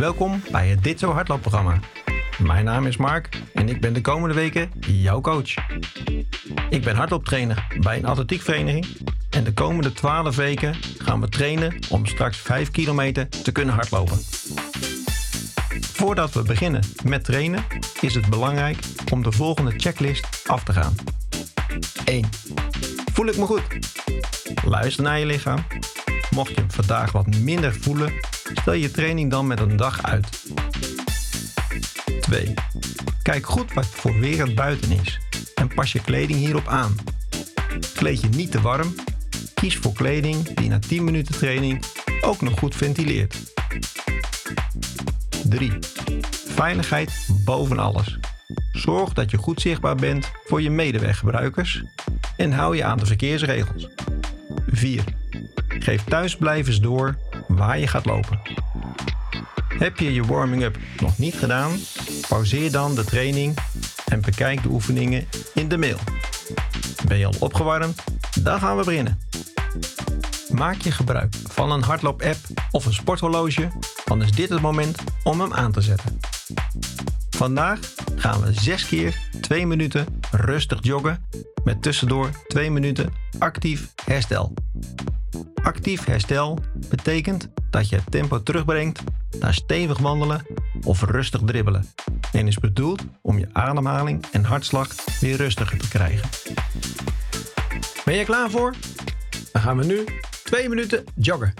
Welkom bij het Dit Zo Hardloopprogramma. Mijn naam is Mark en ik ben de komende weken jouw coach. Ik ben hardlooptrainer bij een atletiekvereniging en de komende 12 weken gaan we trainen om straks 5 kilometer te kunnen hardlopen. Voordat we beginnen met trainen is het belangrijk om de volgende checklist af te gaan. 1. Voel ik me goed? Luister naar je lichaam. Mocht je vandaag wat minder voelen, stel je training dan met een dag uit. 2. Kijk goed wat voor weer het buiten is en pas je kleding hierop aan. Kleed je niet te warm. Kies voor kleding die na 10 minuten training ook nog goed ventileert. 3. Veiligheid boven alles. Zorg dat je goed zichtbaar bent voor je medeweggebruikers en hou je aan de verkeersregels. 4. Geef thuisblijvers door waar je gaat lopen. Heb je je warming-up nog niet gedaan? Pauzeer dan de training en bekijk de oefeningen in de mail. Ben je al opgewarmd? Dan gaan we beginnen. Maak je gebruik van een hardloop-app of een sporthorloge, dan is dit het moment om hem aan te zetten. Vandaag gaan we 6 keer 2 minuten rustig joggen met tussendoor 2 minuten actief herstel. Actief herstel betekent dat je het tempo terugbrengt naar stevig wandelen of rustig dribbelen en is bedoeld om je ademhaling en hartslag weer rustiger te krijgen. Ben je klaar voor? Dan gaan we nu 2 minuten joggen.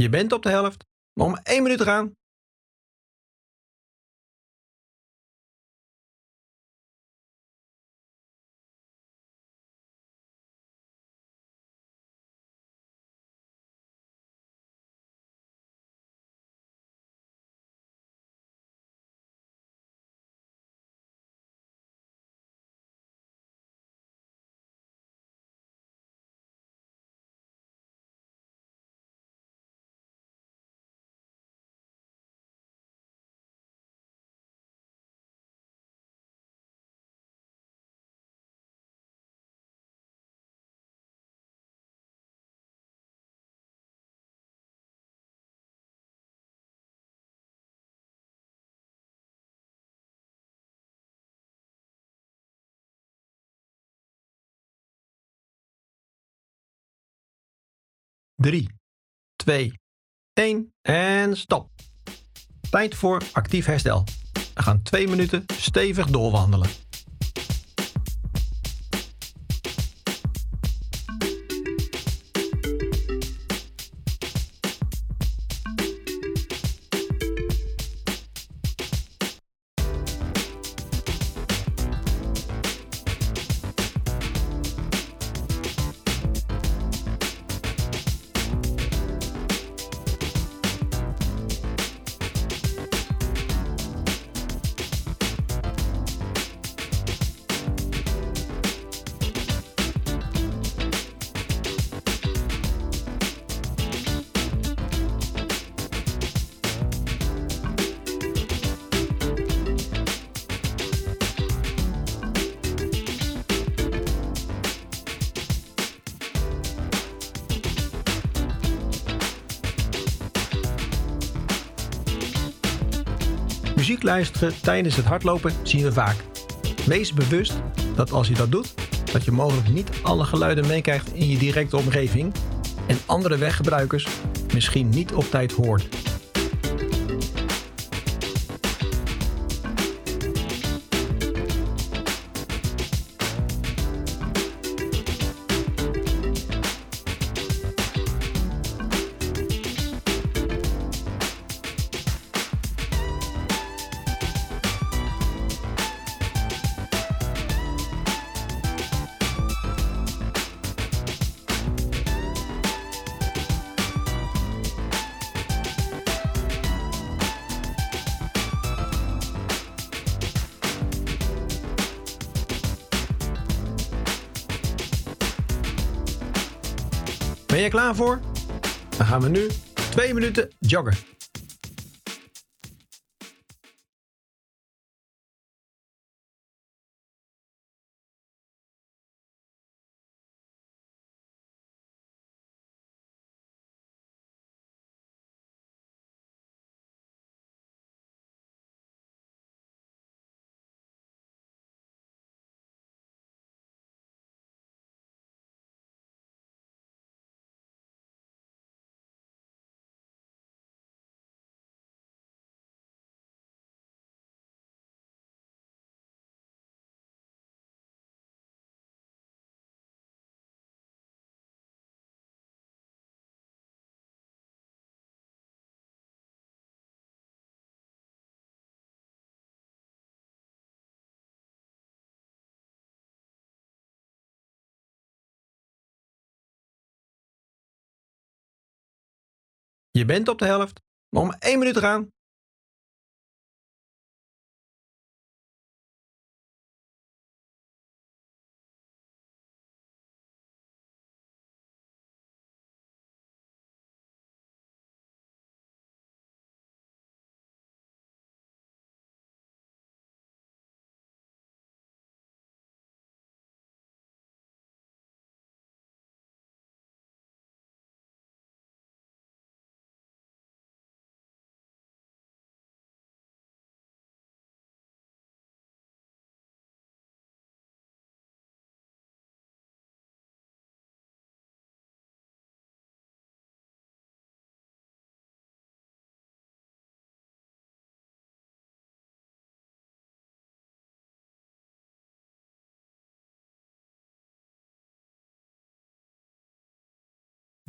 Je bent op de helft. Maar 1 minuut te gaan. Drie, twee, één en stop. Tijd voor actief herstel. We gaan twee minuten stevig doorwandelen. Muziek luisteren tijdens het hardlopen zien we vaak. Wees bewust dat als je dat doet, dat je mogelijk niet alle geluiden meekrijgt in je directe omgeving en andere weggebruikers misschien niet op tijd hoort. Ben je klaar voor? Dan gaan we nu twee minuten joggen. Je bent op de helft. Nog maar één minuut gaan.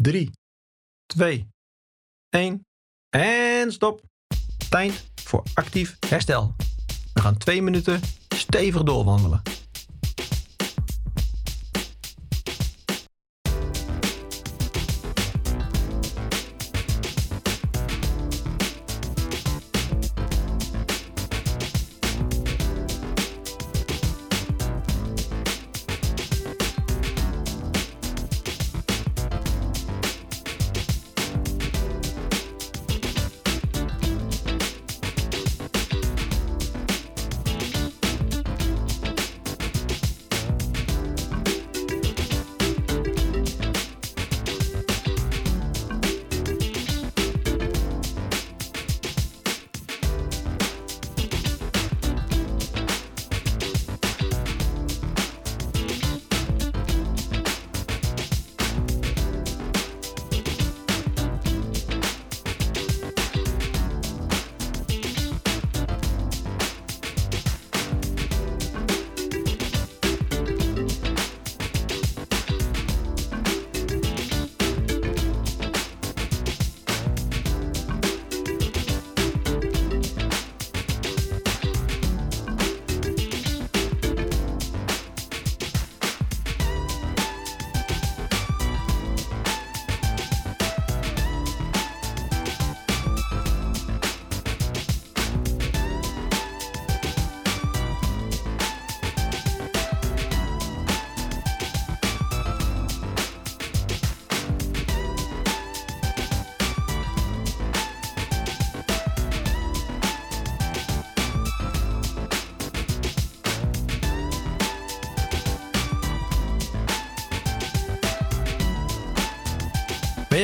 Drie, twee, één en stop. Tijd voor actief herstel. We gaan twee minuten stevig doorwandelen.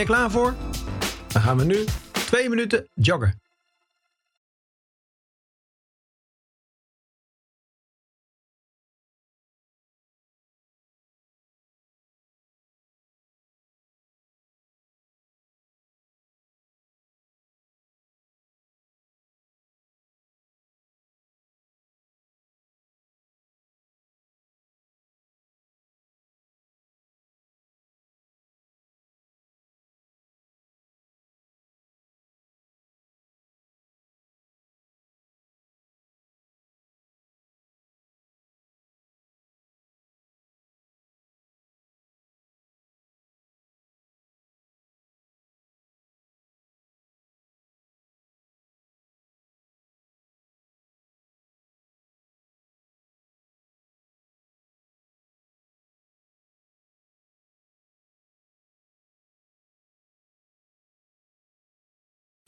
Klaar voor? Dan gaan we nu twee minuten joggen.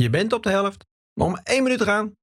Je bent op de helft. Nog maar één minuut gaan.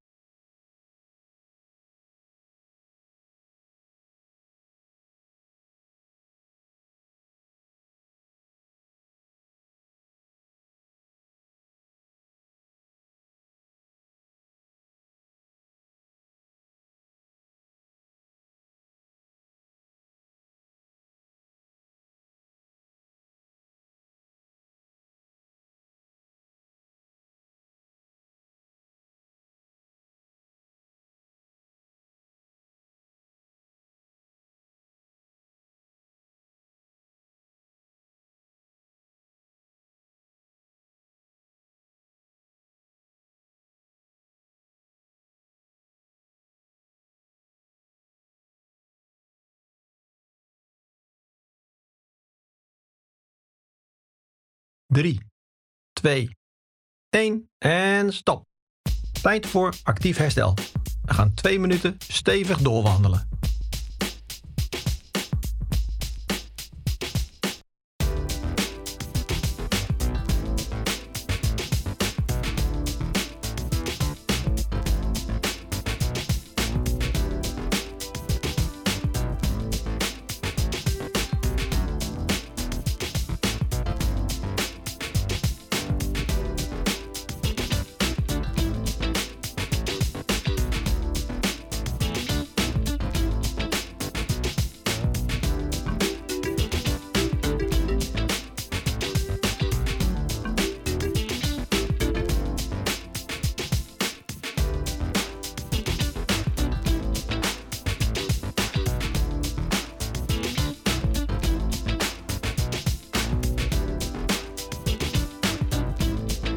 Drie, twee, één en stop. Tijd voor actief herstel. We gaan twee minuten stevig doorwandelen.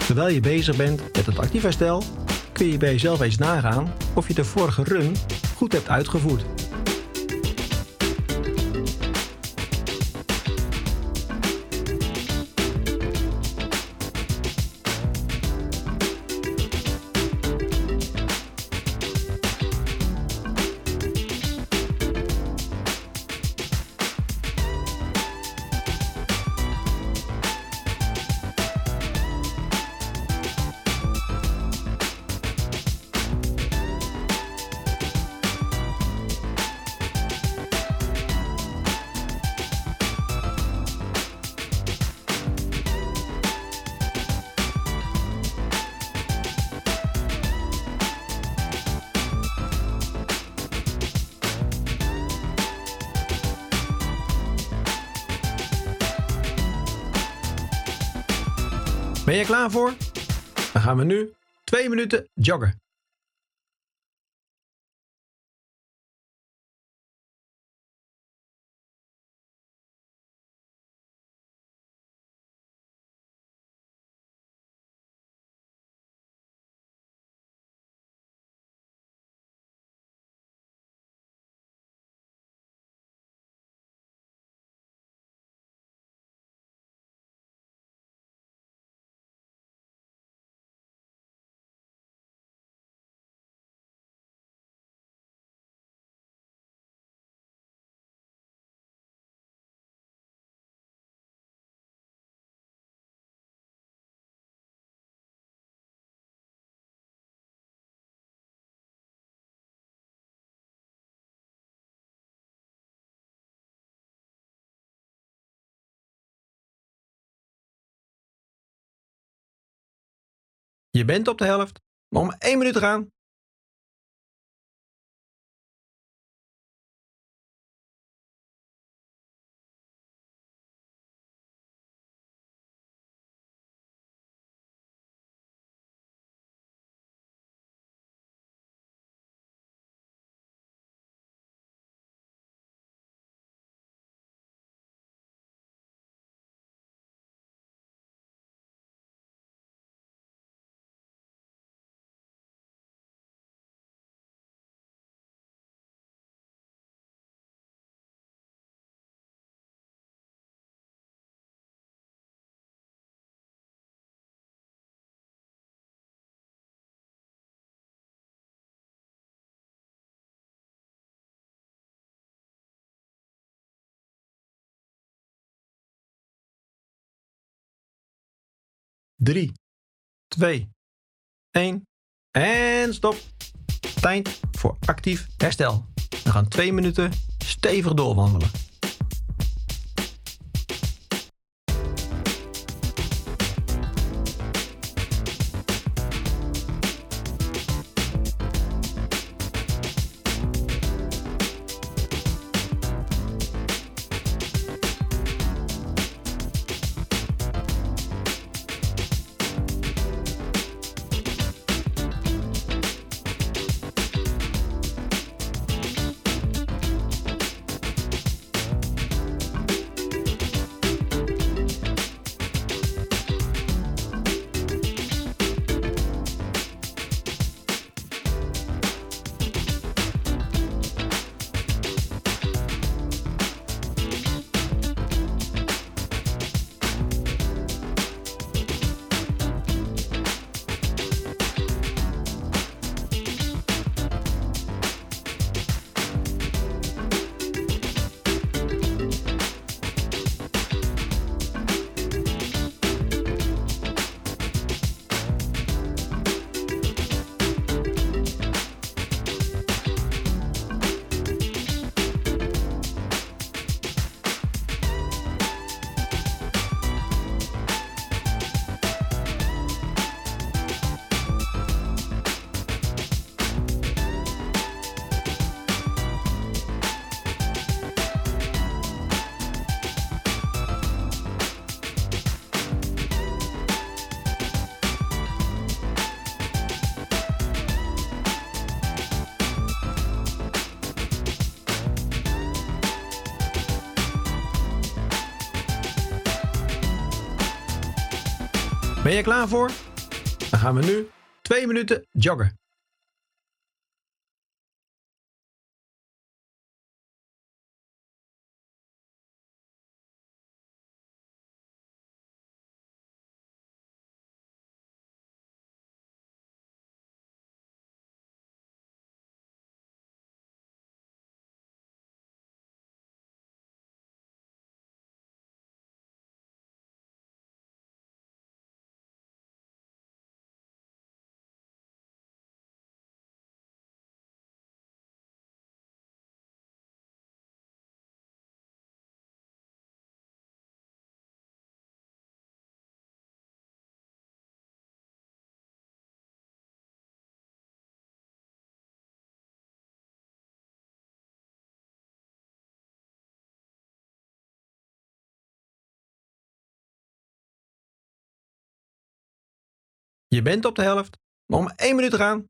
Terwijl je bezig bent met het actief herstel, kun je bij jezelf eens nagaan of je de vorige run goed hebt uitgevoerd. Ben je klaar voor? Dan gaan we nu twee minuten joggen. Je bent op de helft. Maar één minuut te gaan. Drie, twee, 1 en stop. Tijd voor actief herstel. We gaan 2 minuten stevig doorwandelen. Ben je klaar voor? Dan gaan we nu 2 minuten joggen. Je bent op de helft. Nog maar 1 minuut gaan.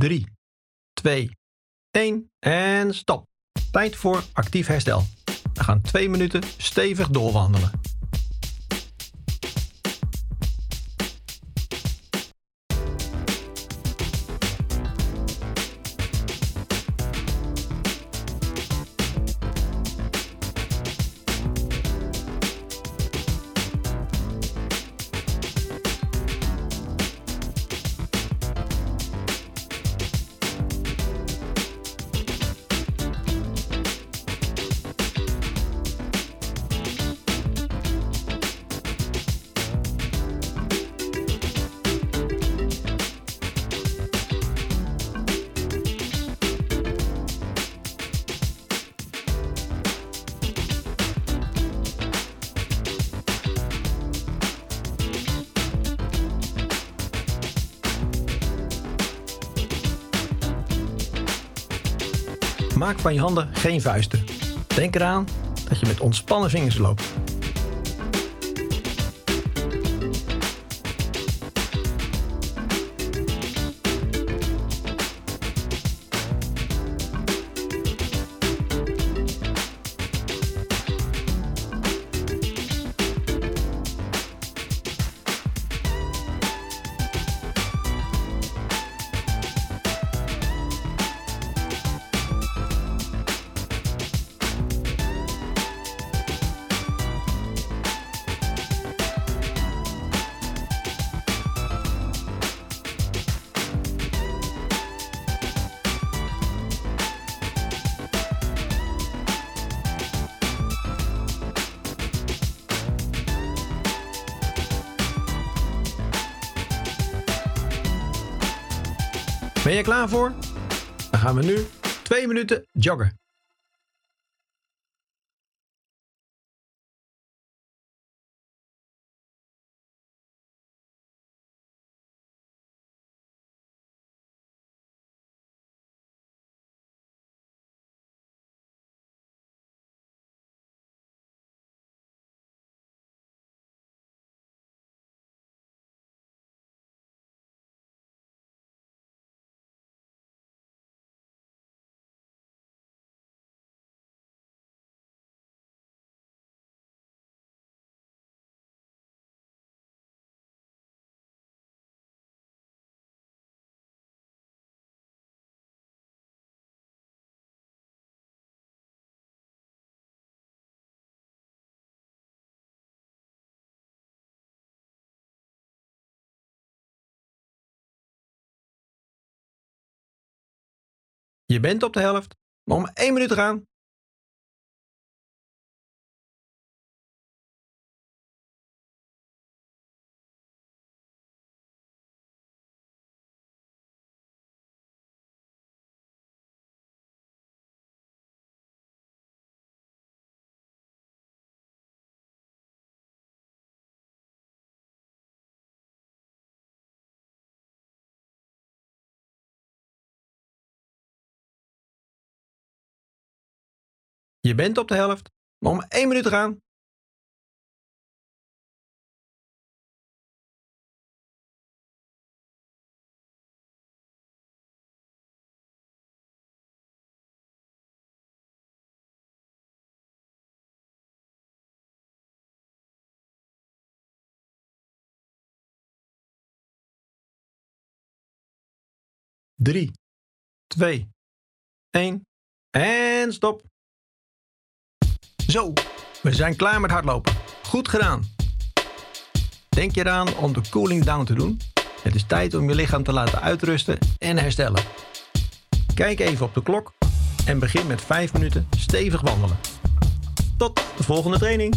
Drie, twee, één en stop. Tijd voor actief herstel. We gaan twee minuten stevig doorwandelen. Maak van je handen geen vuisten. Denk eraan dat je met ontspannen vingers loopt. Klaar voor? Dan gaan we nu twee minuten joggen. Je bent op de helft. Nog maar één minuut gaan. Je bent op de helft. Nog maar minuut te gaan. Drie, twee, één en stop. Zo, we zijn klaar met hardlopen. Goed gedaan. Denk je eraan om de cooling down te doen? Het is tijd om je lichaam te laten uitrusten en herstellen. Kijk even op de klok en begin met 5 minuten stevig wandelen. Tot de volgende training.